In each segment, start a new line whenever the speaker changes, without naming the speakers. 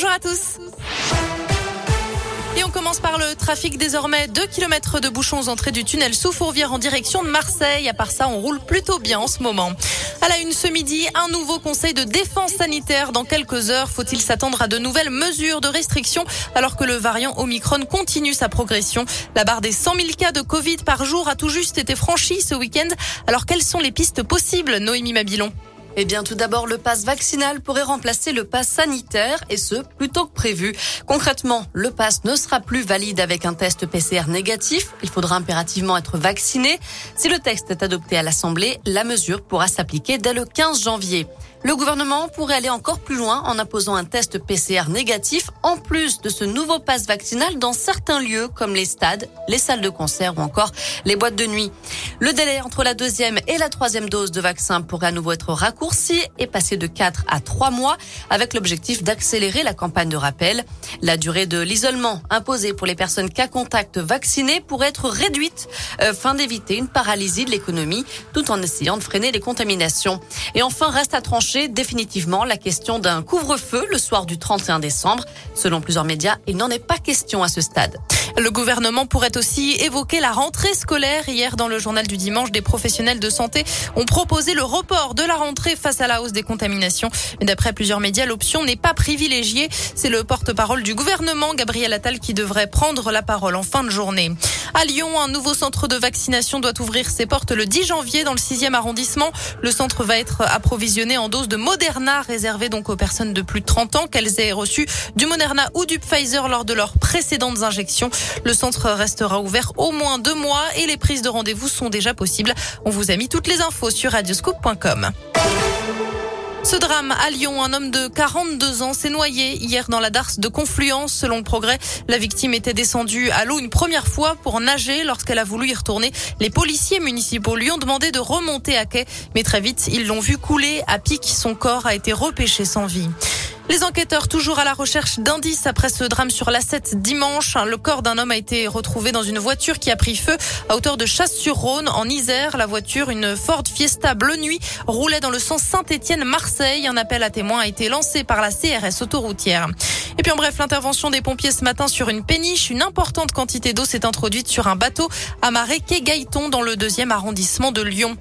Bonjour à tous. Et on commence par le trafic désormais. 2 km de bouchons aux entrées du tunnel sous Fourvière en direction de Marseille. À part ça, on roule plutôt bien en ce moment. À la une ce midi, un nouveau conseil de défense sanitaire dans quelques heures. Faut-il s'attendre à de nouvelles mesures de restriction alors que le variant Omicron continue sa progression? La barre des 100 000 cas de Covid par jour a tout juste été franchie ce week-end. Alors quelles sont les pistes possibles, Noémie Mabilon?
Eh bien, tout d'abord, le pass vaccinal pourrait remplacer le pass sanitaire et ce, plutôt que prévu. Concrètement, le pass ne sera plus valide avec un test PCR négatif. Il faudra impérativement être vacciné. Si le texte est adopté à l'Assemblée, la mesure pourra s'appliquer dès le 15 janvier. Le gouvernement pourrait aller encore plus loin en imposant un test PCR négatif en plus de ce nouveau pass vaccinal dans certains lieux comme les stades, les salles de concert ou encore les boîtes de nuit. Le délai entre la deuxième et la troisième dose de vaccin pourrait à nouveau être raccourci et passer de 4 à 3 mois avec l'objectif d'accélérer la campagne de rappel. La durée de l'isolement imposée pour les personnes cas contact vaccinées pourrait être réduite euh, afin d'éviter une paralysie de l'économie tout en essayant de freiner les contaminations. Et enfin, reste à trancher définitivement la question d'un couvre-feu le soir du 31 décembre. Selon plusieurs médias, il n'en est pas question à ce stade.
Le gouvernement pourrait aussi évoquer la rentrée scolaire. Hier, dans le journal du dimanche, des professionnels de santé ont proposé le report de la rentrée face à la hausse des contaminations. Mais d'après plusieurs médias, l'option n'est pas privilégiée. C'est le porte-parole du gouvernement, Gabriel Attal, qui devrait prendre la parole en fin de journée. À Lyon, un nouveau centre de vaccination doit ouvrir ses portes le 10 janvier dans le 6e arrondissement. Le centre va être approvisionné en doses de Moderna, réservées donc aux personnes de plus de 30 ans, qu'elles aient reçu du Moderna ou du Pfizer lors de leurs précédentes injections. Le centre restera ouvert au moins deux mois et les prises de rendez-vous sont déjà possibles. On vous a mis toutes les infos sur radioscope.com. Ce drame à Lyon, un homme de 42 ans s'est noyé hier dans la darse de Confluence. Selon le progrès, la victime était descendue à l'eau une première fois pour nager lorsqu'elle a voulu y retourner. Les policiers municipaux lui ont demandé de remonter à quai, mais très vite, ils l'ont vu couler à pic. Son corps a été repêché sans vie. Les enquêteurs toujours à la recherche d'indices après ce drame sur l'A7 dimanche. Le corps d'un homme a été retrouvé dans une voiture qui a pris feu à hauteur de Chasse-sur-Rhône en Isère. La voiture, une Ford Fiesta bleu nuit, roulait dans le sens Saint-Étienne-Marseille. Un appel à témoins a été lancé par la CRS autoroutière. Et puis en bref, l'intervention des pompiers ce matin sur une péniche. Une importante quantité d'eau s'est introduite sur un bateau amarré quai Gaëton dans le deuxième arrondissement de Lyon.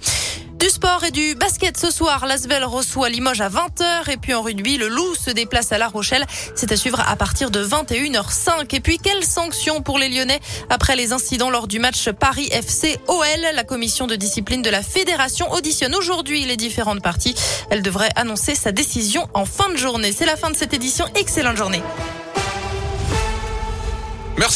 Du sport et du basket ce soir. L'Asvel reçoit Limoges à 20h et puis en rugby, le Loup se déplace à La Rochelle. C'est à suivre à partir de 21h05. Et puis quelles sanctions pour les Lyonnais après les incidents lors du match Paris FC OL La commission de discipline de la fédération auditionne aujourd'hui les différentes parties. Elle devrait annoncer sa décision en fin de journée. C'est la fin de cette édition. Excellente journée.